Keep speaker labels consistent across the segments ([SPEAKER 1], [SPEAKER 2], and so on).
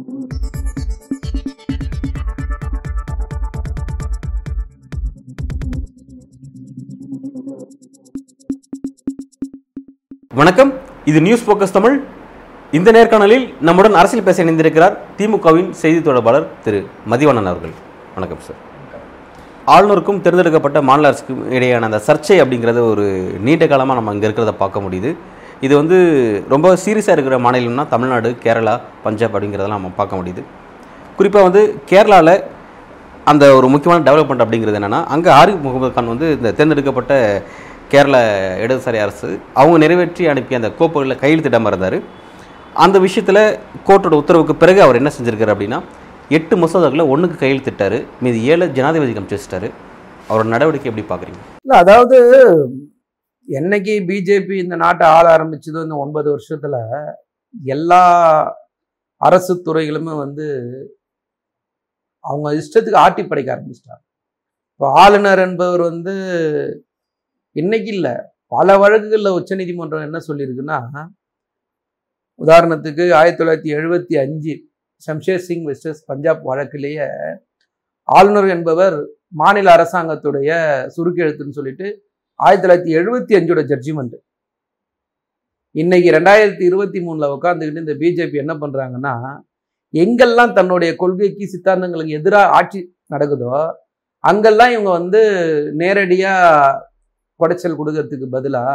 [SPEAKER 1] வணக்கம். இது news focus Tamil. இந்த நேர்காணலில் நம்முடன் அரசியல் பேச இணைந்திருக்கிறார் திமுகவின் செய்தி தொடர்பாளர் திரு மதிவண்ணன் அவர்கள். வணக்கம் சார். ஆளுநருக்கும் தேர்ந்தெடுக்கப்பட்ட மாநில அரசுக்கும் இடையான அந்த சர்ச்சை அப்படிங்கிறது ஒரு நீண்ட காலமாக நம்ம அங்கே இருக்கிறத பார்க்க முடியுது. இது வந்து ரொம்ப சீரியஸாக இருக்கிற மாநிலம்னா தமிழ்நாடு கேரளா பஞ்சாப் அப்படிங்கிறதெல்லாம் நம்ம பார்க்க முடியுது. குறிப்பாக வந்து கேரளாவில் அந்த ஒரு முக்கியமான டெவலப்மெண்ட் அப்படிங்கிறது என்னென்னா அங்கே ஆரிஃப் முகமது கான் வந்து இந்த தேர்ந்தெடுக்கப்பட்ட கேரள இடதுசாரி அரசு அவங்க நிறைவேற்றி அனுப்பிய அந்த கோப்புகளில் கையெழுத்திடாமல் இருந்தார். அந்த விஷயத்தில் கோர்ட்டோட உத்தரவுக்கு பிறகு அவர் என்ன செஞ்சிருக்காரு அப்படின்னா எட்டு மசோதாக்களை ஒன்றுக்கு கையெழுத்திட்டார். மீதி ஏழு ஜனாதிபதி அமைச்சு வச்சிட்டாரு. அவரோட நடவடிக்கை எப்படி பார்க்குறீங்க
[SPEAKER 2] இல்லை அதாவது என்னைக்கு பிஜேபி இந்த நாட்டை ஆள ஆரம்பிச்சதோ இந்த ஒன்பது வருஷத்தில் எல்லா அரசு துறைகளுமே வந்து அவங்க இஷ்டத்துக்கு ஆட்டி படைக்க ஆரம்பிச்சிட்டாங்க. இப்போ ஆளுநர் என்பவர் வந்து இன்னைக்கு இல்லை. பல வழக்குகளில் உச்சநீதிமன்றம் என்ன சொல்லியிருக்குன்னா உதாரணத்துக்கு ஆயிரத்தி தொள்ளாயிரத்தி எழுபத்தி அஞ்சு ஷம்ஷேர் சிங் வெஸ்டர்ஸ் பஞ்சாப் வழக்கிலேயே ஆளுநர் என்பவர் மாநில அரசாங்கத்துடைய சுருக்கெழுத்துன்னு சொல்லிட்டு ஆயிரத்தி தொள்ளாயிரத்தி எழுபத்தி அஞ்சோட ஜட்ஜ்மெண்ட் இன்னைக்கு ரெண்டாயிரத்தி இருபத்தி மூணில் உட்காந்துக்கிட்டு இந்த பிஜேபி என்ன பண்ணுறாங்கன்னா எங்கெல்லாம் தன்னுடைய கொள்கைக்கு சித்தாந்தங்களுக்கு எதிராக ஆட்சி நடக்குதோ அங்கெல்லாம் இவங்க வந்து நேரடியாக குடைச்சல் கொடுக்கறதுக்கு பதிலாக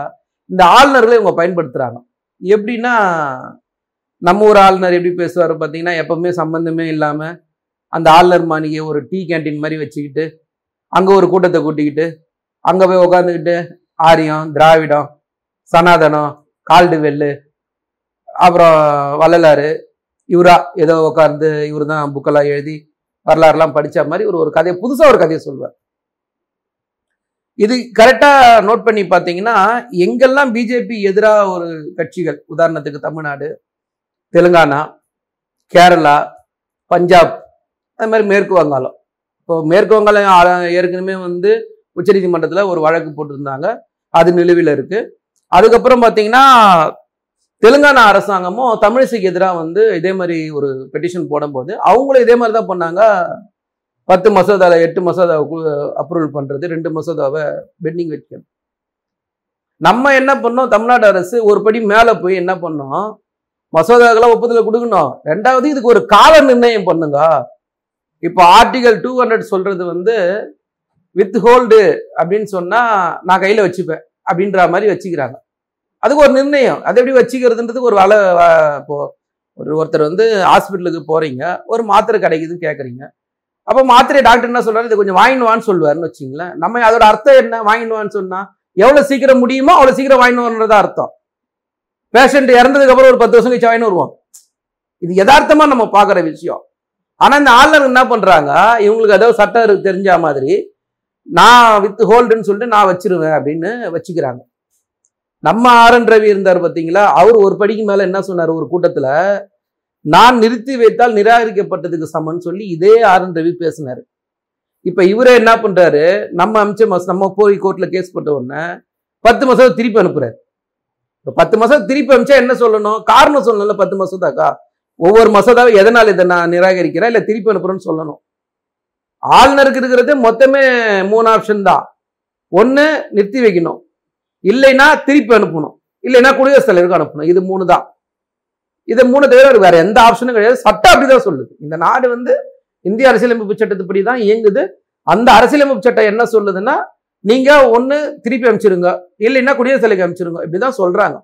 [SPEAKER 2] இந்த ஆளுநர்களை இவங்க பயன்படுத்துகிறாங்க எப்படின்னா நம்ம ஒரு ஆளுநர் எப்படி பேசுவார் பார்த்தீங்கன்னா எப்பவுமே சம்மந்தமே இல்லாமல் அந்த ஆளுநர் மாளிகையை ஒரு டீ கேண்டீன் மாதிரி வச்சுக்கிட்டு அங்கே ஒரு கூட்டத்தை கூட்டிக்கிட்டு அங்க போய் உட்காந்துக்கிட்டு ஆரியம் திராவிடம் சனாதனம் கால்டுவெல்லு அப்புறம் வள்ளலாறு இவரா ஏதோ உட்காந்து இவர் தான் புக்கெல்லாம் எழுதி வரலாறுலாம் படித்த மாதிரி ஒரு ஒரு கதையை புதுசாக ஒரு கதையை சொல்வார். இது கரெக்டாக நோட் பண்ணி பார்த்தீங்கன்னா எங்கெல்லாம் பிஜேபி எதிராக ஒரு கட்சிகள் உதாரணத்துக்கு தமிழ்நாடு தெலுங்கானா கேரளா பஞ்சாப் அது மாதிரி மேற்கு வங்காளம். இப்போ மேற்கு வங்காளம் ஏற்கனவே வந்து உச்சநீதிமன்றத்தில் ஒரு வழக்கு போட்டிருந்தாங்க. அது நிலுவையில் இருக்கு. அதுக்கப்புறம் பார்த்தீங்கன்னா தெலுங்கானா அரசாங்கமும் தமிழிசைக்கு எதிராக வந்து இதே மாதிரி ஒரு பெட்டிஷன் போடும்போது அவங்களும் இதே மாதிரி தான் பண்ணாங்க. பத்து மசோதாவில் எட்டு மசோதாவை அப்ரூவல் பண்ணுறது ரெண்டு மசோதாவை பெண்டிங் வைக்கணும். நம்ம என்ன பண்ணோம்? தமிழ்நாடு அரசு ஒரு படி மேலே போய் என்ன பண்ணோம்? மசோதாக்களை ஒப்புதல் கொடுக்கணும். ரெண்டாவது இதுக்கு ஒரு கால நிர்ணயம் பண்ணுங்க. இப்போ ஆர்டிகல் டூ ஹண்ட்ரட் சொல்றது வந்து வித் ஹோல்டு அப்படின்னு சொன்னால் நான் கையில் வச்சுப்பேன் அப்படின்ற மாதிரி வச்சுக்கிறாங்க. அதுக்கு ஒரு நிர்ணயம். அது எப்படி வச்சுக்கிறதுன்றதுக்கு ஒரு வள இப்போ ஒரு ஒருத்தர் வந்து ஹாஸ்பிட்டலுக்கு போகிறீங்க ஒரு மாத்திரை கிடைக்குதுன்னு கேட்குறீங்க அப்போ மாத்திரை டாக்டர் என்ன சொல்கிறாரு இதை கொஞ்சம் வாங்கிட்டு வான்னு சொல்லுவாருன்னு வச்சுங்களேன். நம்ம அதோட அர்த்தம் என்ன? வாங்கிட்டு வான்னு எவ்வளோ சீக்கிரம் முடியுமோ அவ்வளோ சீக்கிரம் வாங்கிட்டு அர்த்தம். பேஷண்ட் இறந்ததுக்கு அப்புறம் ஒரு பத்து வருஷம் கழிச்சு வாங்கிட்டு வருவோம். இது யதார்த்தமாக நம்ம பார்க்குற விஷயம். ஆனால் இந்த ஆளுநர் என்ன பண்ணுறாங்க இவங்களுக்கு ஏதோ சட்டம் தெரிஞ்ச மாதிரி நான் வித் ஹோல்டுன்னு சொல்லிட்டு நான் வச்சிருவேன் அப்படின்னு வச்சுக்கிறாங்க. நம்ம ஆர் என் ரவி இருந்தார் பார்த்தீங்களா? அவர் ஒரு படிக்கு மேலே என்ன சொன்னார்? ஒரு கூட்டத்தில் நான் நிறுத்தி வைத்தால் நிராகரிக்கப்பட்டதுக்கு சமன் சொல்லி இதே ஆர் என் ரவி பேசினாரு. இப்போ இவரே என்ன பண்ணுறாரு நம்ம அமிச்ச மாதம் நம்ம போய் கோர்ட்டில் கேஸ் போட்ட உடனே பத்து மாதம் திருப்பி அனுப்புகிறார் இப்போ பத்து மாதம் திருப்பி அனுப்பிச்சா என்ன சொல்லணும்? காரணம் சொல்லணும்ல பத்து மாதம் தாக்கா ஒவ்வொரு மசோதாவை எதனால் இதை நான் நிராகரிக்கிறேன்? இல்லை திருப்பி அனுப்புகிறேன்னு சொல்லணும். ஆளுநருக்கு இருக்கிறது மொத்தமே மூணு ஆப்ஷன் தான். ஒன்று நிறுத்தி வைக்கணும். இல்லைன்னா திருப்பி அனுப்பணும். இல்லைன்னா குடியரசுத் தலைவருக்கு அனுப்பணும். இது மூணு தான். இதை மூணு தவிர வேற எந்த ஆப்ஷனும் கிடையாது. சட்டம் அப்படிதான் சொல்லுது. இந்த நாடு வந்து இந்திய அரசியலமைப்பு சட்டத்துப்படி தான் இயங்குது. அந்த அரசியலமைப்பு சட்டம் என்ன சொல்லுதுன்னா நீங்க ஒன்று திருப்பி அனுப்பிச்சிருங்க. இல்லைன்னா குடியரசுத் தலைவருக்கு அனுப்பிச்சிருங்க. இப்படிதான் சொல்றாங்க.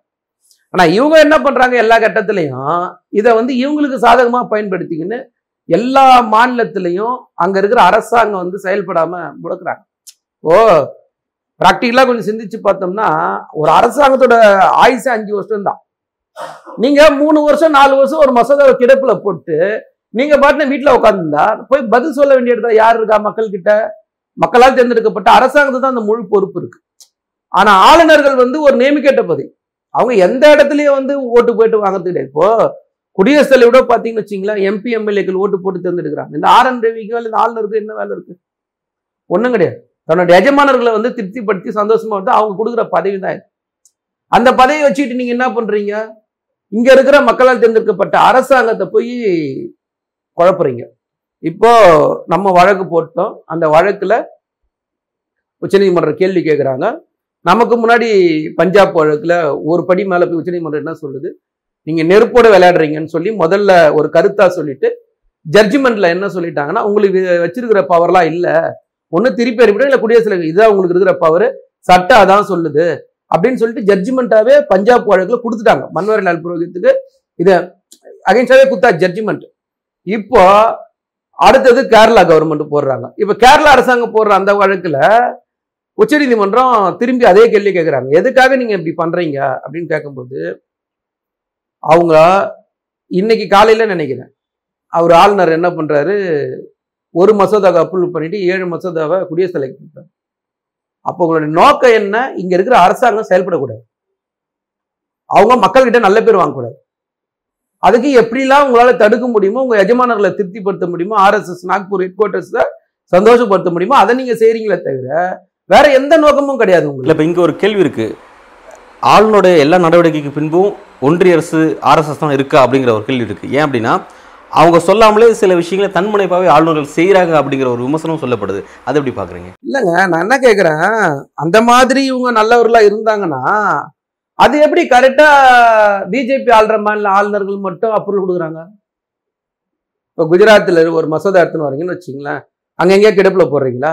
[SPEAKER 2] ஆனா இவங்க என்ன பண்றாங்க? எல்லா கட்டத்திலையும் இதை வந்து இவங்களுக்கு சாதகமா பயன்படுத்திக்கின்னு எல்லா மாநிலத்திலையும் அங்க இருக்கிற அரசாங்கம் வந்து செயல்படாம முடக்குறாங்க. ஓ ப்ராக்டிக்கலா கொஞ்சம் சிந்திச்சு பார்த்தோம்னா ஒரு அரசாங்கத்தோட ஆயுசு அஞ்சு வருஷம் தான் நீங்க மூணு வருஷம் நாலு வருஷம் ஒரு மசோதாவை கிடப்புல போட்டு நீங்க பாட்டுன வீட்டில் உட்காந்துருந்தா போய் பதில் சொல்ல வேண்டிய இடத்துல யார் இருக்கா மக்கள் கிட்ட மக்களால் தேர்ந்தெடுக்கப்பட்ட அரசாங்கத்துக்கு தான் அந்த முழு பொறுப்பு இருக்கு. ஆனா ஆளுநர்கள் வந்து ஒரு நியமிக்கப்பட்ட பதவி. அவங்க எந்த இடத்துலயும் வந்து ஓட்டு போயிட்டு வாங்குறது கிடையாது. இப்போ குடியரசுத் விட பார்த்தீங்கன்னு வச்சுங்களேன் எம்பி எம்எல்ஏக்கள் ஓட்டு போட்டு தேர்ந்தெடுக்கிறாங்க. இந்த ஆர் என் ரவிக்கோ இல்லை ஆளுநருக்கு என்ன வேலை இருக்கு? ஒன்றும் கிடையாது. தன்னோட எஜமானர்களை வந்து திருப்திப்படுத்தி சந்தோஷமா வந்து அவங்க கொடுக்குற பதவி தான் அந்த பதவியை வச்சுக்கிட்டு நீங்க என்ன பண்றீங்க? இங்க இருக்கிற மக்களால் தேர்ந்தெடுக்கப்பட்ட அரசாங்கத்தை போய் குழப்புறீங்க. இப்போ நம்ம வழக்கு போட்டோம். அந்த வழக்குல உச்சநீதிமன்றம் கேள்வி கேட்குறாங்க நமக்கு முன்னாடி பஞ்சாப் வழக்குல ஒரு படி மேலே போய் உச்சநீதிமன்றம் என்ன சொல்லுது? நீங்கள் நெருப்போடு விளையாடுறீங்கன்னு சொல்லி முதல்ல ஒரு கருத்தாக சொல்லிட்டு ஜட்ஜ்மெண்ட்ல என்ன சொல்லிட்டாங்கன்னா உங்களுக்கு வச்சிருக்கிற பவர்லாம் இல்லை. ஒன்று திருப்பி அறிவிடும் இல்லை குடியரசுல இதுதான் உங்களுக்கு இருக்கிற பவர் சட்டம் அதான் சொல்லுது. அப்படின்னு சொல்லிட்டு ஜட்ஜ்மெண்ட்டாகவே பஞ்சாப் வழக்கில் கொடுத்துட்டாங்க. மன்வரி லால் புரோஹித்துக்கு இதை அகைன்ஸ்டாகவே குத்தா ஜட்ஜ்மெண்ட் இப்போ அடுத்தது கேரளா கவர்மெண்ட் போடுறாங்க. இப்போ கேரளா அரசாங்கம் போடுற அந்த வழக்கில் உச்சநீதிமன்றம் திரும்பி அதே கேள்வி கேட்குறாங்க எதுக்காக நீங்கள் இப்படி பண்ணுறீங்க அப்படின்னு கேட்கும்போது அவங்க இன்னைக்கு காலையில் நினைக்கிறேன். அவர் ஆளுநர் என்ன பண்ணுறாரு ஒரு மசோதாவை அப்ரூவ் பண்ணிட்டு ஏழு மசோதாவை குடியரசு தலைவர் கொடுத்தாரு அப்போ உங்களுடைய நோக்கம் என்ன? இங்கே இருக்கிற அரசாங்கம் செயல்படக்கூடாது. அவங்க மக்கள்கிட்ட நல்ல பேர் வாங்கக்கூடாது. அதுக்கு எப்படிலாம் உங்களால் தடுக்க முடியுமோ உங்கள் எஜமானர்களை திருப்திப்படுத்த முடியுமோ ஆர்எஸ்எஸ் நாக்பூர் ஹெட் குவார்ட்டர்ஸில் சந்தோஷப்படுத்த முடியுமோ அதை நீங்கள் செய்கிறீங்களே தவிர வேற எந்த நோக்கமும் கிடையாது உங்களுக்கு.
[SPEAKER 1] இப்போ இங்கே ஒரு கேள்வி இருக்குது ஆளுநருடைய எல்லா நடவடிக்கைக்கு பின்பும் ஒன்றிய அரசு ஆர்எஸ்எஸ் தான் இருக்கா அப்படிங்கிற ஒரு கேள்வி இருக்குது ஏன் அப்படின்னா அவங்க சொல்லாமலே சில விஷயங்களை தன்முனைப்பாகவே ஆளுநர்கள் செய்கிறாங்க அப்படிங்கிற ஒரு விமர்சனம் சொல்லப்படுது. அதை எப்படி பார்க்குறீங்க?
[SPEAKER 2] இல்லைங்க நான் என்ன கேட்குறேன் அந்த மாதிரி இவங்க நல்லவர்களாக இருந்தாங்கன்னா அது எப்படி கரெக்டாக பிஜேபி ஆள்ற மாநில ஆளுநர்கள் மட்டும் அப்ரூவல் கொடுக்குறாங்க? இப்போ குஜராத்தில் ஒரு மசோதா எடுத்துன்னு வரீங்கன்னு வச்சிங்களேன் அங்கே எங்கேயா கிடப்பில் போடுறீங்களா?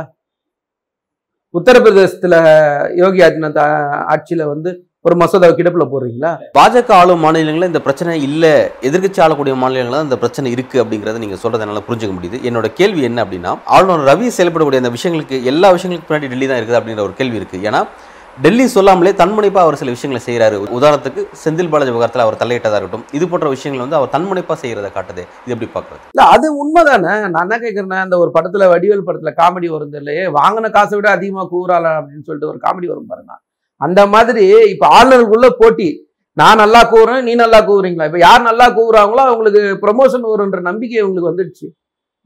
[SPEAKER 2] உத்தரப்பிரதேசத்தில் யோகி ஆதித்யநாத் ஆட்சியில் வந்து ஒரு மசோதாவை கிடப்புல போடுறீங்களா?
[SPEAKER 1] பாஜக ஆளும் மாநிலங்களில் இந்த பிரச்சனை இல்லை. எதிர்க்கட்சி ஆளக்கூடிய மாநிலங்களில் இந்த பிரச்சனை இருக்கு அப்படிங்கிறத நீங்க சொல்றதை என்னால் புரிஞ்சுக்க முடியுது. என்னோட கேள்வி என்ன அப்படின்னா ஆளுநர் ரவி செயல்படக்கூடிய அந்த விஷயங்களுக்கு எல்லா விஷயங்களுக்கு பின்னாடி டெல்லி தான் இருக்குது அப்படிங்கிற ஒரு கேள்வி இருக்கு. ஏன்னா டெல்லி சொல்லாமலே தன்முனைப்பா அவர் சில விஷயங்களை செய்கிறாரு உதாரணத்துக்கு செந்தில் பாலாஜி விவகாரத்தில் அவர் தலையிட்டதா இருக்கட்டும் இது போன்ற விஷயங்கள் வந்து அவர் தன்முனைப்பா செய்யறதை காட்டுது. இது எப்படி பார்க்குறது
[SPEAKER 2] இல்ல அது உண்மைதானே. நான் என்ன கேட்கறேன் அந்த ஒரு படத்துல வடிவேல் படத்துல காமெடி வரும் இல்லையே வாங்கின காசை விட அதிகமா கூறாள அப்படின்னு சொல்லிட்டு ஒரு காமெடி வரும் பாருங்க. அந்த மாதிரி இப்ப ஆளுநருக்குள்ள போட்டி. நான் நல்லா கூவுறேன் நீ நல்லா கூவுறீங்களா? இப்ப யார் நல்லா கூவுறாங்களோ அவங்களுக்கு ப்ரொமோஷன் வரும்ன்ற நம்பிக்கை உங்களுக்கு வந்துடுச்சு.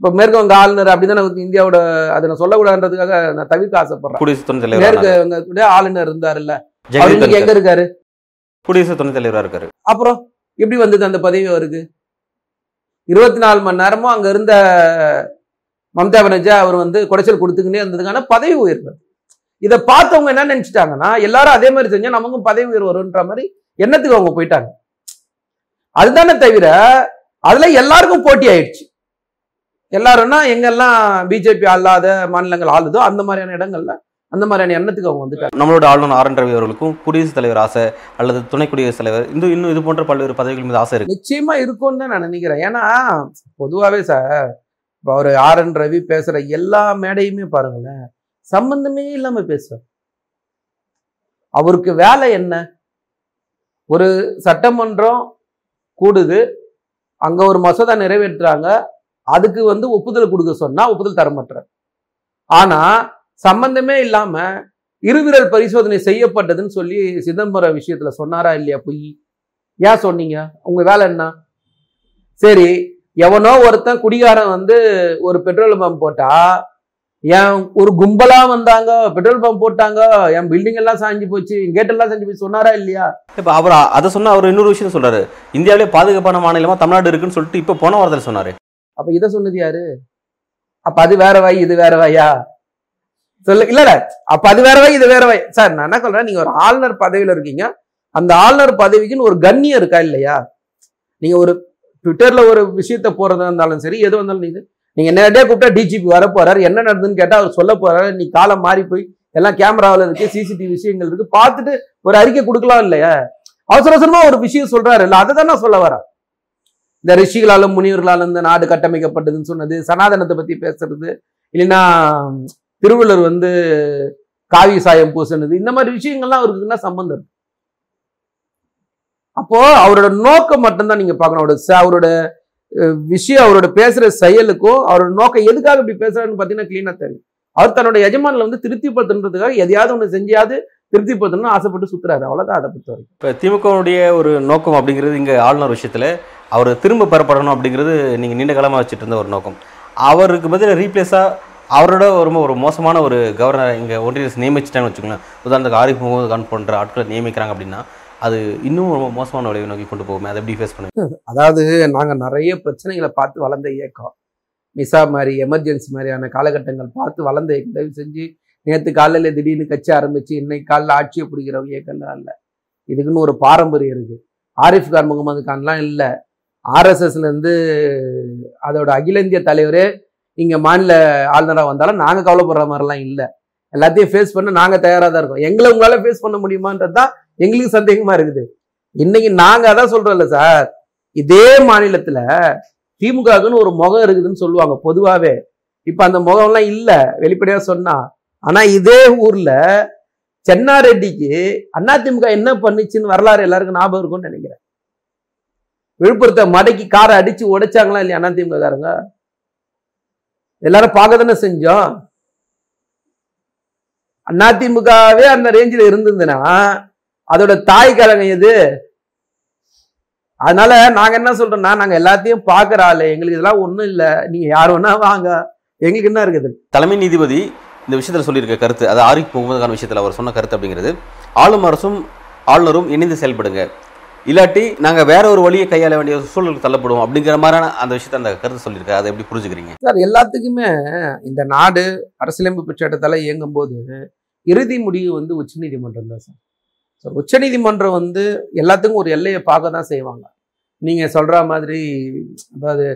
[SPEAKER 2] இப்ப மேற்கு வங்க ஆளுநர் அப்படிதானே வந்து இந்தியாவோட அதை நான் சொல்லக்கூடாதுன்றதுக்காக நான் தவிர்க்க ஆசைப்படுறேன்.
[SPEAKER 1] குடியரசு துணைத் தலைவர்
[SPEAKER 2] மேற்கு வங்க ஆளுநர் இருந்தாருல்ல. அவர்
[SPEAKER 1] ஜெகதீப்
[SPEAKER 2] இன்னைக்கு எங்க இருக்காரு.
[SPEAKER 1] குடியரசு துணைத் தலைவராக இருக்காரு.
[SPEAKER 2] அப்புறம் எப்படி வந்தது அந்த பதவி அவருக்கு? இருபத்தி நாலு மணி நேரமும் அங்க இருந்த மம்தா பானர்ஜி அவர் வந்து குடைச்சல் கொடுத்துக்கிட்டே இருந்ததுக்கான பதவி உயர்வு. இதை பார்த்தவங்க என்ன நினைச்சிட்டாங்கன்னா எல்லாரும் அதே மாதிரி செஞ்சா நமக்கும் பதவி உயர்வு வரும்ன்ற மாதிரி எண்ணத்துக்கு அவங்க போயிட்டாங்க. அதுதானே தவிர அதுல எல்லாருக்கும் போட்டி ஆயிடுச்சு. எல்லாரும்னா எங்கெல்லாம் பிஜேபி அல்லாத மாநிலங்கள் ஆளுதோ அந்த மாதிரியான இடங்கள்ல அந்த மாதிரியான எண்ணத்துக்கு அவங்க வந்துட்டாங்க.
[SPEAKER 1] நம்மளோட ஆளுநர் ஆர் என் ரவி அவர்களுக்கும் குடியரசுத் தலைவர் ஆசை அல்லது துணை குடியரசுத் தலைவர் இந்த இன்னும் இது போன்ற பல்வேறு பதவிகள் மீது ஆசை இருக்கு.
[SPEAKER 2] நிச்சயமா இருக்கும்னு தான் நான் நினைக்கிறேன். ஏன்னா பொதுவாகவே சார் இப்போ அவர் ஆர் என் ரவி பேசுற எல்லா மேடையுமே பாருங்களேன். சம்பந்தமே இல்லாமல் பேசுவார். அவருக்கு வேலை என்ன? ஒரு சட்டமன்றம் கூடுது அங்கே ஒரு மசோதா நிறைவேற்றுறாங்க அதுக்கு வந்து ஒப்புதல் கொடுக்க சொன்னால் ஒப்புதல் தரமாட்டார் ஆனால் சம்பந்தமே இல்லாமல் இருவிரல் பரிசோதனை செய்யப்பட்டதுன்னு சொல்லி சிதம்பரம் விஷயத்தில் சொன்னாரா இல்லையா பொய்? ஏன் சொன்னீங்க? உங்கள் வேலை என்ன? சரி எவனோ ஒருத்தன் குடிகாரன் வந்து ஒரு பெட்ரோல் பம்ப் போட்டால் என் ஒரு கும்பலா வந்தாங்க? பெட்ரோல் பம்ப் போட்டாங்க. என் பில்டிங் எல்லாம் சாஞ்சு போச்சு? கேட் எல்லாம் சாஞ்சு போச்சு சொன்னாரா இல்லையா?
[SPEAKER 1] இப்போ அவர் அதை சொன்னா அவர் இன்னொரு விஷயம் சொல்றாரு. இந்தியாவிலே பாதுகாப்பான மாநிலமா தமிழ்நாடு இருக்குன்னு சொல்லிட்டு இப்போ போன வாரத்தில் சொன்னாரு.
[SPEAKER 2] அப்ப இதை சொன்னது யாரு? அப்ப அது வேற வாய் இது வேற வாயா? சொல்லு இல்ல இல்ல. அப்ப அது வேற வாய் இது வேற வாய். சார் நான் என்ன சொல்றேன்? நீங்க ஒரு ஆளுநர் பதவியில இருக்கீங்க. அந்த ஆளுநர் பதவிக்குன்னு ஒரு கண்ணியம் இருக்கா இல்லையா? நீங்க ஒரு ட்விட்டர்ல ஒரு விஷயத்த போறதா இருந்தாலும் சரி எது வந்தாலும் நீங்க நீங்க நேரடியாக கூப்பிட்டா டிஜிபி வர போறாரு என்ன நடந்ததுன்னு கேட்டால் அவர் சொல்ல போறாரு. நீ காலம் மாறி போய் எல்லாம் கேமராவில் இருக்கு சிசிடிவி விஷயங்கள் இருக்கு. பார்த்துட்டு ஒரு அறிக்கை கொடுக்கலாம் இல்லையா? அவசர அவசரமா ஒரு விஷயம் சொல்றாரு இல்லை அதை தான் நான் சொல்ல வரேன் இந்த ரிஷிகளாலும் முனிவர்களாலும் இந்த நாடு கட்டமைக்கப்பட்டதுன்னு சொன்னது சனாதனத்தை பத்தி பேசுறது இல்லைன்னா திருவள்ளுவர் வந்து காவி சாயம் பூசினது இந்த மாதிரி விஷயங்கள்லாம் அவருக்கு என்ன சம்பந்தம் இருக்கு. அப்போ அவரோட நோக்கம் மட்டும்தான் நீங்க பார்க்கணும். அவரோட அவரோட விஷயம் அவரோட பேசுகிற செயலுக்கும் அவரோட நோக்கம் எதுக்காக இப்படி பேசுறாருன்னு பார்த்தீங்கன்னா க்ளீனாக தெரியும். அவர் தன்னோட எஜமானில் வந்து திருப்திப்படுத்துன்றதுக்காக எதையாவது ஒன்று செஞ்சியாவது திருப்திப்படுத்தணும்னு ஆசைப்பட்டு சுற்றுறாரு அவ்வளோதான் அதை பொறுத்த வரைக்கும்.
[SPEAKER 1] இப்போ திமுகவுடைய ஒரு நோக்கம் அப்படிங்கிறது இங்கே ஆளுநர் விஷயத்தில் அவர் திரும்ப பெறப்படணும் அப்படிங்கிறது நீங்கள் நீண்ட காலமாக வச்சுட்டு இருந்த ஒரு நோக்கம். அவருக்கு பதிலாக ரீப்ளேஸாக அவரோட ரொம்ப ஒரு மோசமான ஒரு கவர்னர் இங்கே ஒன்றிய நியமிச்சிட்டாங்கன்னு வச்சுக்கோங்களேன். உதாரணத்துக்கு ஆரிஃப் முகமது கான் போன்ற ஆட்களை நியமிக்கிறாங்க அப்படின்னா அது இன்னும் ரொம்ப மோசமான விளைவை நோக்கி கொண்டு போகுமே? அதை எப்படி ஃபேஸ் பண்ணுங்க
[SPEAKER 2] அதாவது நாங்கள் நிறைய பிரச்சனைகளை பார்த்து வளர்ந்த இயக்கம். மிசா மாதிரி எமர்ஜென்சி மாதிரியான காலகட்டங்கள் பார்த்து வளர்ந்த இயக்கம். தயவு செஞ்சு நேற்று காலையில் திடீர்னு கட்சி ஆரம்பிச்சு இன்னைக்கு காலைல ஆட்சியை பிடிக்கிற இயக்கம்லாம் இல்லை. இதுக்குன்னு ஒரு பாரம்பரியம் இருக்குது ஆரிஃப் கான் முகமது கான்லாம் இல்லை. ஆர்எஸ்எஸ்லேருந்து அதோட அகில இந்திய தலைவரே இங்கே மாநில ஆளுநராக வந்தாலும் நாங்கள் கவலைப்படுற மாதிரிலாம் இல்லை. எல்லாத்தையும் ஃபேஸ் பண்ண நாங்கள் தயாராக தான் இருக்கோம். எங்களை உங்களால் ஃபேஸ் பண்ண முடியுமான்றது தான் எங்களுக்கு சந்தேகமா இருக்குது. இன்னைக்கு நாங்க அதான் சொல்றோம்ல சார் இதே மாநிலத்துல திமுகவுக்குன்னு ஒரு முகம் இருக்குதுன்னு சொல்லுவாங்க பொதுவாவே. இப்ப அந்த முகம்லாம் இல்ல வெளிப்படையா சொன்னா. ஆனா இதே ஊர்ல சென்னாரெட்டிக்கு அதிமுக என்ன பண்ணுச்சுன்னு வரலாறு எல்லாருக்கும் ஞாபகம் இருக்கும்னு நினைக்கிறேன். விழுப்புரத்தை மடக்கி காரை அடிச்சு உடைச்சாங்களா இல்லையா அதிமுக காரங்க எல்லாரும் பார்க்க தானே செஞ்சோம். அதிமுகவே அந்த ரேஞ்சில் இருந்ததுன்னா அதோட தாய் கழகம் எது? அதனால நாங்க என்ன சொல்றோம்னா நாங்க எல்லாத்தையும் பாக்குற ஆளு. எங்களுக்கு இதெல்லாம் ஒண்ணும் இல்ல. நீங்க யார் வேணா வாங்க. எங்களுக்கு என்ன இருக்குது?
[SPEAKER 1] தலைமை நீதிபதி இந்த விஷயத்தில் சொல்லியிருக்க கருத்து அது ஆரிஃப் முகமதுக்கான விஷயத்தில் அவர் சொன்ன கருத்து அப்படிங்கிறது. ஆளும் அரசும் ஆளுநரும் இணைந்து செயல்படுங்க. இல்லாட்டி நாங்கள் வேற ஒரு வழியை கையாள வேண்டிய சூழலுக்கு தள்ளப்படுவோம் அப்படிங்கிற மாதிரியான அந்த விஷயத்தை அந்த கருத்து சொல்லியிருக்காரு. அதை எப்படி புரிஞ்சுக்கிறீங்க?
[SPEAKER 2] சார் எல்லாத்துக்குமே இந்த நாடு அரசியலமைப்பு சட்டத்தால இயங்கும் போது இறுதி முடிவு வந்து உச்சநீதிமன்றம் தான் சார். உச்சநீதிமன்றம் வந்து எல்லாத்துக்கும் ஒரு எல்லையை பார்க்க தான் செய்வாங்க. நீங்க சொல்ற மாதிரி அதாவது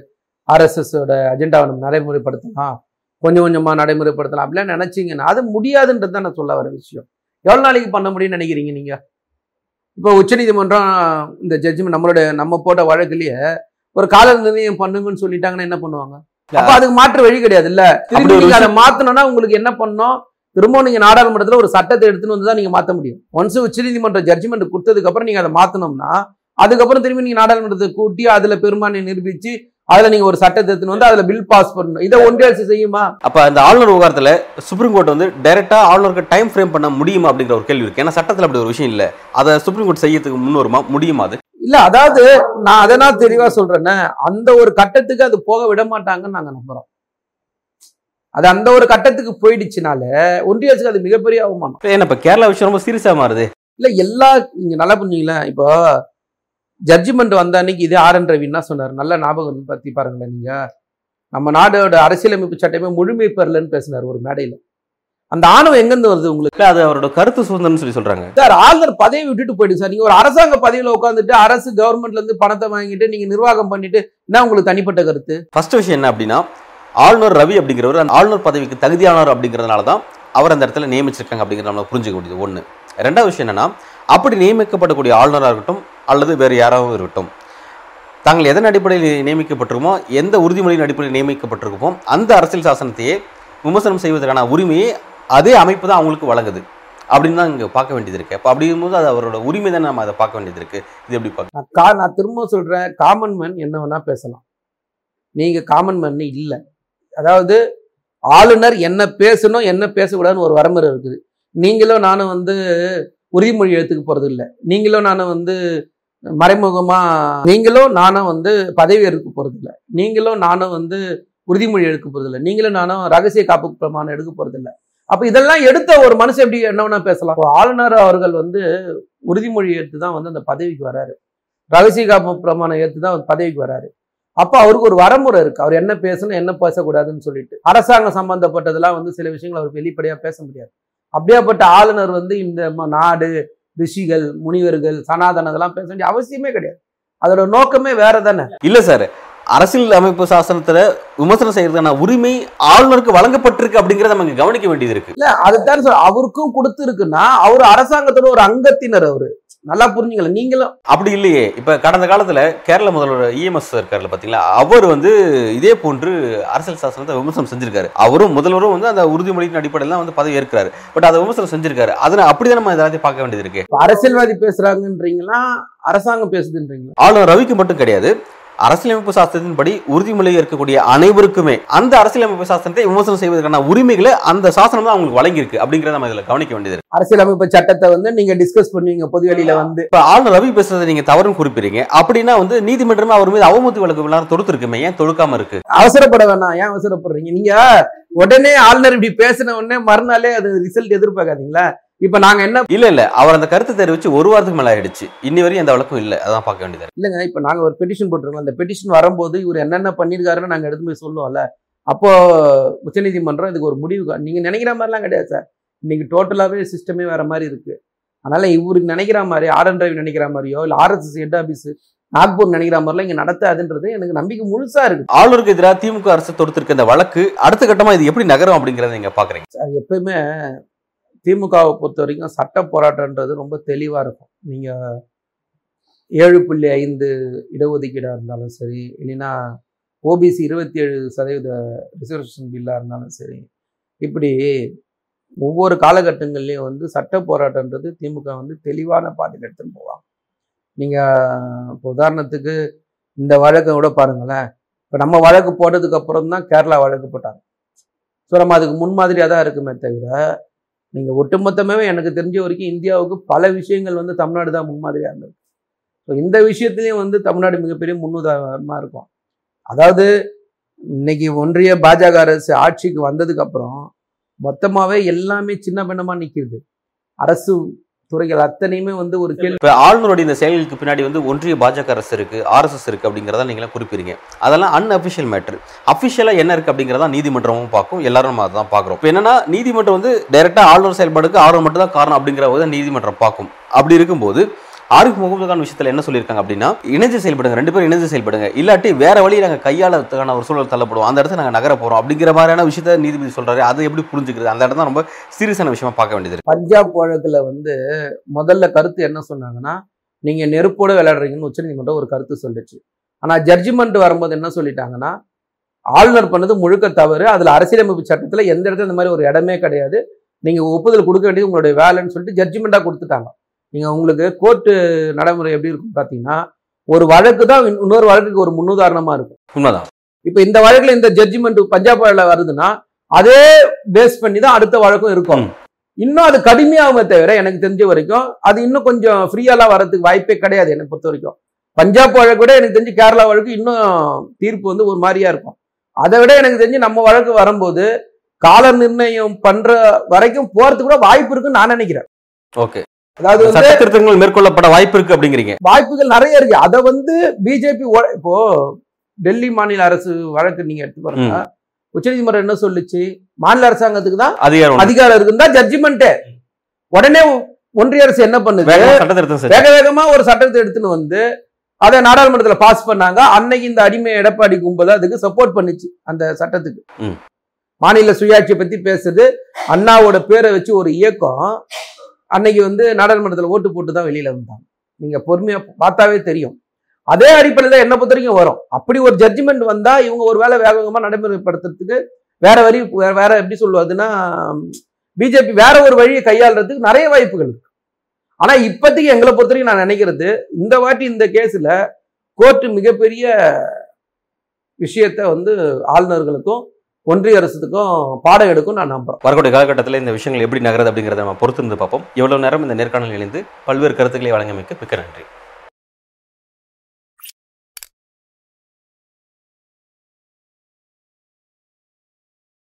[SPEAKER 2] ஆர்எஸ்எஸோட அஜெண்டாவை நம்ம நடைமுறைப்படுத்தலாம் கொஞ்சம் கொஞ்சமா நடைமுறைப்படுத்தலாம் அப்படிலாம் நினைச்சீங்கன்னா அது முடியாதுன்றது தான் நான் சொல்ல வர விஷயம். எவ்வளவு நாளைக்கு பண்ண முடியும்னு நினைக்கிறீங்க நீங்க? இப்போ உச்சநீதிமன்றம் இந்த ஜட்ஜ்மெண்ட் நம்மளோட நம்ம போட்ட வழக்குலயே ஒரு கால நிர்ணயம் பண்ணுங்கன்னு சொல்லிட்டாங்கன்னா என்ன பண்ணுவாங்க? அப்ப அதுக்கு மாற்று வழி கிடையாது இல்ல. நீங்க அதை மாத்தணும்னா உங்களுக்கு என்ன பண்ணணும்? திரும்ப நீங்க நாடாளுமன்றத்துல ஒரு சட்டத்தை எடுத்துன்னு வந்து தான் நீங்க மாத்த முடியும். ஒன்ஸ் உச்சநீதிமன்ற ஜட்ஜ்மெண்ட் கொடுத்ததுக்கு அப்புறம் நீங்க அதை மாத்தணும்னா அதுக்கப்புறம் திரும்பி நீங்க நாடாளுமன்றத்தை கூட்டி அதுல பெரும்பான்மை நிரூபிச்சு அதுல நீங்க ஒரு சட்டத்தை எடுத்துன்னு வந்து அதுல பில் பாஸ் பண்ணணும். இதை ஒன்றிய அரசு செய்யுமா?
[SPEAKER 1] அப்போ அந்த ஆளுநர் விவகாரத்தில் சுப்ரீம் கோர்ட் வந்து டைரக்டா ஆளுநருக்கு டைம் ஃப்ரேம் பண்ண முடியுமா அப்படிங்கிற ஒரு கேள்வி இருக்கு. ஏன்னா சட்டத்தில் அப்படி ஒரு விஷயம் இல்லை. அதை சுப்ரீம் கோர்ட் செய்யறதுக்கு முன் வருமா முடியுமா அது?
[SPEAKER 2] இல்ல அதாவது நான் அதை நான் தெளிவா சொல்றேன்னே அந்த ஒரு கட்டத்துக்கு அது போக விட மாட்டாங்கன்னு நாங்க நம்புறோம். அது அந்த ஒரு கட்டத்துக்கு போயிடுச்சுனால ஒன்றிய அரசுக்கு அது மிகப்பெரிய அவமானம்.
[SPEAKER 1] ஏன்னா இப்போ கேரளா விஷயம் ரொம்ப சீரியஸாக மாறுது?
[SPEAKER 2] இல்ல எல்லா நீங்க நல்லா புரிஞ்சுங்களேன் இப்போ ஜட்ஜ்மெண்ட் வந்த அன்னைக்கு இதே ஆர் என் ரவி என்ன சொன்னார்? நல்ல ஞாபகம் பத்தி பாருங்களேன் நீங்க. நம்ம நாடோட அரசியலமைப்பு சட்டமே முழுமை பெறலன்னு பேசினார் ஒரு மேடையில. அந்த ஆணவம் எங்கிருந்து வருது உங்களுக்கு?
[SPEAKER 1] அது அவரோட கருத்து சுதந்திரம்னு சொல்லி சொல்றாங்க.
[SPEAKER 2] சார் ஆளுநர் பதவி விட்டுட்டு போயிடுங்க சார். நீங்க ஒரு அரசாங்க பதவியில உட்காந்துட்டு அரசு கவர்மெண்ட்ல இருந்து பணத்தை வாங்கிட்டு நீங்க நிர்வாகம் பண்ணிட்டு என்ன உங்களுக்கு தனிப்பட்ட கருத்து?
[SPEAKER 1] ஃபர்ஸ்ட் விஷயம் என்ன அப்படின்னா ஆளுநர் ரவி அப்படிங்கிறவர் அந்த ஆளுநர் பதவிக்கு தகுதியானவர் அப்படிங்கிறதுனால தான் அவர் அந்த இடத்துல நியமிச்சிருக்காங்க அப்படிங்கிறத நம்ம புரிஞ்சுக்க முடியுது. ஒன்று ரெண்டாவது விஷயம் என்னென்னா அப்படி நியமிக்கப்படக்கூடிய ஆளுநராக இருக்கட்டும் அல்லது வேறு யாராவது இருக்கட்டும் தாங்கள் எதன் அடிப்படையில் நியமிக்கப்பட்டிருக்கோமோ எந்த உறுதிமொழியின் அடிப்படையில் நியமிக்கப்பட்டிருக்கோமோ அந்த அரசியல் சாசனத்தையே விமர்சனம் செய்வதற்கான உரிமையை அதே அமைப்பு தான் அவங்களுக்கு வழங்குது. அப்படின்னு தான் இங்கே பார்க்க வேண்டியது இருக்கு. அப்போ அப்படிங்கும்போது அது அவரோட உரிமை தான் நம்ம அதை பார்க்க வேண்டியது இருக்கு. இது எப்படி பார்க்க
[SPEAKER 2] நான் கா நான் திரும்ப சொல்கிறேன் காமன் மேன் என்ன வேணால் பேசலாம். நீங்கள் காமன் மேன் இல்லை. அதாவது ஆளுநர் என்ன பேசணும் என்ன பேசக்கூடாதுன்னு ஒரு வரமுறை இருக்குது. நீங்களும் நானும் வந்து உறுதிமொழி எழுத்துக்கு போகிறது இல்லை நீங்களும் நானும் வந்து மறைமுகமாக நீங்களும் நானும் வந்து பதவி எடுக்க போகிறது இல்லை நீங்களும் நானும் வந்து உறுதிமொழி எடுக்க போகிறது இல்லை நீங்களும் நானும் ரகசிய காப்பு பிரமாணம் எடுக்க போகிறது இல்லை அப்போ இதெல்லாம் எடுத்த ஒரு மனுஷன் எப்படி என்ன வேணா பேசலாம். ஆளுநர் அவர்கள் வந்து உறுதிமொழி எடுத்து தான் வந்து அந்த பதவிக்கு வராரு. ரகசிய காப்பு பிரமாணம் எடுத்து தான் பதவிக்கு வராரு. அப்போ அவருக்கு ஒரு வரமுறை இருக்கு. அவர் என்ன பேசணும் என்ன பேசக்கூடாதுன்னு சொல்லிட்டு. அரசாங்கம் சம்பந்தப்பட்டதெல்லாம் வந்து சில விஷயங்கள் அவர் வெளிப்படையாக பேச முடியாது. அப்படியாப்பட்ட ஆளுநர் வந்து இந்த நாடு ரிஷிகள் முனிவர்கள் சனாதனம் இதெல்லாம் பேச வேண்டிய அவசியமே கிடையாது. அதோட நோக்கமே வேற தானே
[SPEAKER 1] இல்ல சார். அரசியல் அமைப்பு சாசனத்துல விமர்சனம் செய்யறதுக்கான உரிமை ஆளுநருக்கு வழங்கப்பட்டிருக்கு அப்படிங்கறத நம்ம கவனிக்க வேண்டியது இருக்கு.
[SPEAKER 2] இல்ல அதுதான் சார் அவருக்கும் கொடுத்து இருக்குன்னா அவர் அரசாங்கத்தோட ஒரு அங்கத்தினர் அவரு. நல்லா புரிஞ்சுங்களேன் நீங்களும்.
[SPEAKER 1] அப்படி இல்லையே. இப்ப கடந்த காலத்துல கேரள முதல்வர் இஎம்எஸ் இருக்காருல்ல பாத்தீங்களா? அவர் வந்து இதே போன்று அரசியல் சாசனத்தை விமர்சனம் செஞ்சிருக்காரு. அவரும் முதல்வரும் வந்து அந்த உறுதிமொழியின் அடிப்படையில் தான் வந்து பதவி ஏற்கிறாரு. பட் அதை விமர்சனம் செஞ்சிருக்காரு. அதனால அப்படிதான் நம்ம எல்லாத்தையும் பார்க்க வேண்டியது இருக்கு.
[SPEAKER 2] அரசியல்வாதி பேசுறாங்கன்றீங்களா? அரசாங்கம் பேசுதுன்றீங்களா?
[SPEAKER 1] ஆளுநர் ரவிக்கு மட்டும் கிடையாது. அரசியலமைப்பு சாஸ்திரத்தின்படி உறுதிமொழி இருக்கக்கூடிய அனைவருக்குமே அந்த அரசியலமைப்பு சாஸ்திரத்தை விமர்சனம் செய்வதற்கான உரிமைகளை அந்த சாசனம் தான் அவங்களுக்கு வழங்கியிருக்கு அப்படிங்கறத நம்ம இதுல கவனிக்க வேண்டியது
[SPEAKER 2] அரசியலமைப்பு சட்டத்தை வந்து நீங்க டிஸ்கஸ் பண்ணுவீங்க பொதுவெளியில வந்து.
[SPEAKER 1] இப்ப ஆளுநர் ரவி பேசுறதை நீங்க தவறுன்னு குறிப்பிடுறீங்க. அப்படின்னா வந்து நீதிமன்றமே அவர் மீது அவமதிப்பு வழக்கு எல்லாரும் தொடுத்திருக்குமே ஏன் தொடுக்காம இருக்கு?
[SPEAKER 2] அவசரப்பட வேணாம். ஏன் அவசரப்படுறீங்க? நீங்க உடனே ஆளுநர் இப்படி பேசின உடனே மறுநாளே அது ரிசல்ட் எதிர்பார்க்காதீங்களா? இப்ப நாங்க என்ன
[SPEAKER 1] இல்ல இல்ல. அவர் அந்த கருத்து தெரிவிச்சு ஒரு வாரத்துக்கு மேல ஆயிடுச்சு. இன்னி வரையும் எந்த வழக்கும் இல்ல. அதான் பார்க்க வேண்டியது.
[SPEAKER 2] இல்லைங்க இப்ப நாங்க ஒரு பெட்டிஷன் போட்டிருக்கோம் அந்த பெட்டிஷன் வரும்போது இவர் என்னென்ன பண்ணிருக்காருன்னு நாங்க எடுத்து போய் சொல்லுவோம்ல. அப்போ உச்சநீதிமன்றம் இதுக்கு ஒரு முடிவு நீங்க நினைக்கிற மாதிரிலாம் கிடையாது சார். இன்னைக்கு டோட்டலாவே சிஸ்டமே வேற மாதிரி இருக்கு. அதனால இவருக்கு நினைக்கிற மாதிரி ஆர் என் டிரைவ் நினைக்கிற மாதிரியோ இல்ல ஆர்எஸ்எஸ் ஹெட் ஆபீஸ் நாக்பூர் நினைக்கிற மாதிரிலாம் இங்க நடத்தாதுன்றது எனக்கு நம்பிக்கை முழுசா இருக்கு.
[SPEAKER 1] ஆளுநருக்கு எதிராக திமுக அரசு தொடுத்திருக்க இந்த வழக்கு அடுத்த கட்டமா இது எப்படி நகரும் அப்படிங்கறத நீங்க பாக்குறீங்க?
[SPEAKER 2] சார் எப்பயுமே திமுகவை பொறுத்த வரைக்கும் சட்ட போராட்டன்றது ரொம்ப தெளிவாக இருக்கும். நீங்கள் ஏழு புள்ளி ஐந்து இடஒதுக்கீடாக இருந்தாலும் சரி இல்லைன்னா ஓபிசி இருபத்தி ஏழு சதவீத ரிசர்வேஷன் பில்லாக இருந்தாலும் சரி இப்படி ஒவ்வொரு காலகட்டங்கள்லேயும் வந்து சட்ட போராட்டன்றது திமுக வந்து தெளிவான பாதையில் எடுத்துன்னு போவாங்க. நீங்கள் இப்போ உதாரணத்துக்கு இந்த வழக்கை கூட பாருங்களேன். இப்போ நம்ம வழக்கு போட்டதுக்கு அப்புறம் தான் கேரளா வழக்கு போட்டாங்க. ஸோ நம்ம அதுக்கு முன்மாதிரியாக தான் இருக்குமே தவிர நீங்கள் ஒட்டுமொத்தமாகவே எனக்கு தெரிஞ்ச வரைக்கும் இந்தியாவுக்கு பல விஷயங்கள் வந்து தமிழ்நாடு தான் முன்மாதிரியாக இருந்தது. ஸோ இந்த விஷயத்துலையும் வந்து தமிழ்நாடு மிகப்பெரிய முன்னுதாரணமாக இருக்கும். அதாவது இன்னைக்கு ஒன்றிய பாஜக அரசு ஆட்சிக்கு வந்ததுக்கப்புறம் மொத்தமாகவே எல்லாமே சின்ன பின்னமாக நிற்கிறது அரசு துறைகள் அத்தனையுமே வந்து ஒரு கேள்வி.
[SPEAKER 1] இப்போ ஆளுநருடைய இந்த செயல்களுக்கு பின்னாடி வந்து ஒன்றிய பாஜக அரசு இருக்கு ஆர்எஸ்எஸ் இருக்கு அப்படிங்கிறத நீங்களாம் குறிப்பிடுங்க அதெல்லாம் அன்அஃபிஷியல் மேட்ரு அஃபிஷியலாக என்ன இருக்கு அப்படிங்கிறதா நீதிமன்றமும் பார்க்கும் எல்லாரும் நம்ம அதான் பார்க்குறோம். இப்போ என்னன்னா நீதிமன்றம் வந்து டைரெக்டாக ஆளுநர் செயல்பாடுக்கு ஆர்வம் மட்டும் தான் காரணம் அப்படிங்கிற போது நீதிமன்றம் பார்க்கும். அப்படி இருக்கும்போது ஆரிஃப் முகமது கான் விஷயத்தில் என்ன சொல்லியிருக்காங்க அப்படின்னா இணைஞ்சு செயல்படுங்க ரெண்டு பேரும் இணைஞ்சு செயல்படுங்க. இல்லாட்டி வேற வழி நாங்கள் கையாளத்துக்கான ஒரு சூழல் தள்ளப்படுவோம். அந்த இடத்துல நாங்கள் நகர போகிறோம் அப்படிங்கிற மாதிரியான விஷயத்த நீதிபதி சொல்கிறாரு அதை எப்படி புரிஞ்சுக்கிறது? அந்த இடம் தான் ரொம்ப சீரியஸான விஷயமா பார்க்க வேண்டியது
[SPEAKER 2] பஞ்சாப் வழக்கில் வந்து முதல்ல கருத்து என்ன சொன்னாங்கன்னா நீங்கள் நெருப்போட விளையாடுறீங்கன்னு உச்சநீதிமன்றம் ஒரு கருத்து சொல்லிச்சு. ஆனால் ஜட்ஜ்மெண்ட் வரும்போது என்ன சொல்லிட்டாங்கன்னா ஆளுநர் பண்ணது முழுக்க தவறு. அதில் அரசியலமைப்பு சட்டத்தில் எந்த இடத்துல இந்த மாதிரி ஒரு இடமே கிடையாது. நீங்கள் ஒப்புதல் கொடுக்க வேண்டியது உங்களுடைய வேலைன்னு சொல்லிட்டு ஜட்ஜ்மெண்ட்டாக கொடுத்துட்டாங்க. நீங்க உங்களுக்கு கோர்ட்டு நடைமுறை எப்படி இருக்கும் பாத்தீங்கன்னா ஒரு வழக்கு தான் இன்னொரு வழக்குக்கு ஒரு முன்னுதாரணமா இருக்கும்.
[SPEAKER 1] உண்மைதான்.
[SPEAKER 2] இப்ப இந்த வழக்குல இந்த ஜட்ஜ்மெண்ட் பஞ்சாப் வழக்குல வருதுன்னா அதே பேஸ் பண்ணி தான் அடுத்த வழக்கும் இருக்கும். இன்னும் அது கடுமையாகுமே தவிர எனக்கு தெரிஞ்ச வரைக்கும் அது இன்னும் கொஞ்சம் ஃப்ரீயாலாம் வரதுக்கு வாய்ப்பே கிடையாது என்னை பொறுத்த வரைக்கும். பஞ்சாப் வழக்கு விட எனக்கு தெரிஞ்சு கேரளா வழக்கு இன்னும் தீர்ப்பு வந்து ஒரு மாதிரியா இருக்கும். அதை விட எனக்கு தெரிஞ்சு நம்ம வழக்கு வரும்போது கால நிர்ணயம் பண்ற வரைக்கும் போறதுக்கு கூட வாய்ப்பு இருக்குன்னு நான் நினைக்கிறேன்.
[SPEAKER 1] ஓகே.
[SPEAKER 2] அதாவது
[SPEAKER 1] சட்ட திருத்தங்கள் மேற்கொள்ளப்பட வாய்ப்பு இருக்கு அப்படிங்கிறீங்க.
[SPEAKER 2] வாய்ப்புகள் நிறைய இருக்கு. அதை வந்து பிஜேபி இப்போ டெல்லி மாநில அரசு வழக்கு நீங்க எடுத்து பாருங்க. உச்சநீதிமன்றம் என்ன சொல்லுச்சு? மாநில அரசாங்கத்துக்கு தான்
[SPEAKER 1] அதிகாரம்.
[SPEAKER 2] அதிகாரம் இருக்குன்னு தான் ஜட்ஜ்மெண்ட் உடனே ஒன்றிய அரசு என்ன பண்ணுது? வேக வேகமா ஒரு சட்டத்தை எடுத்துன்னு வந்து அதை நாடாளுமன்றத்துல பாஸ் பண்ணாங்க. அன்னைக்கு இந்த அடிமை எடப்பாடி கும்பல் அதுக்கு சப்போர்ட் பண்ணுச்சு அந்த சட்டத்துக்கு. மாநில சுயாட்சியை பத்தி பேசுறது அண்ணாவோட பேரை வச்சு ஒரு இயக்கம் அன்னைக்கு வந்து நாடாளுமன்றத்தில் ஓட்டு போட்டு தான் வெளியில் வந்தாங்க. நீங்கள் பொறுமையாக பார்த்தாவே தெரியும். அதே அடிப்படையில் தான் என்ன பொறுத்த வரைக்கும் வரும். அப்படி ஒரு ஜட்ஜ்மெண்ட் வந்தால் இவங்க ஒரு வேலை வேக வேகமாக நடைமுறைப்படுத்துறதுக்கு வேற வரி வேற வேற எப்படி சொல்லுவதுன்னா பிஜேபி வேற ஒரு வழியை கையாளுறதுக்கு நிறைய வாய்ப்புகள் இருக்கு. ஆனால் இப்போதைக்கு எங்களை பொறுத்த வரைக்கும் நான் நினைக்கிறது இந்த வாட்டி இந்த கேஸில் கோர்ட்டு மிகப்பெரிய விஷயத்த வந்து ஆளுநர்களுக்கும் ஒன்றிய அரசுக்கும் பாடம் எடுக்கும் நான் நம்புறேன்.
[SPEAKER 1] வரக்கூடிய காலகட்டத்தில் இந்த விஷயங்கள் எப்படி நகருது அப்படிங்கிறத நம்ம பொறுத்திருந்து பார்ப்போம். இவ்வளவு நேரம் இந்த நேர்காணல் இணைந்து பல்வேறு கருத்துக்களை வழங்கமைக்கு மிக்க நன்றி.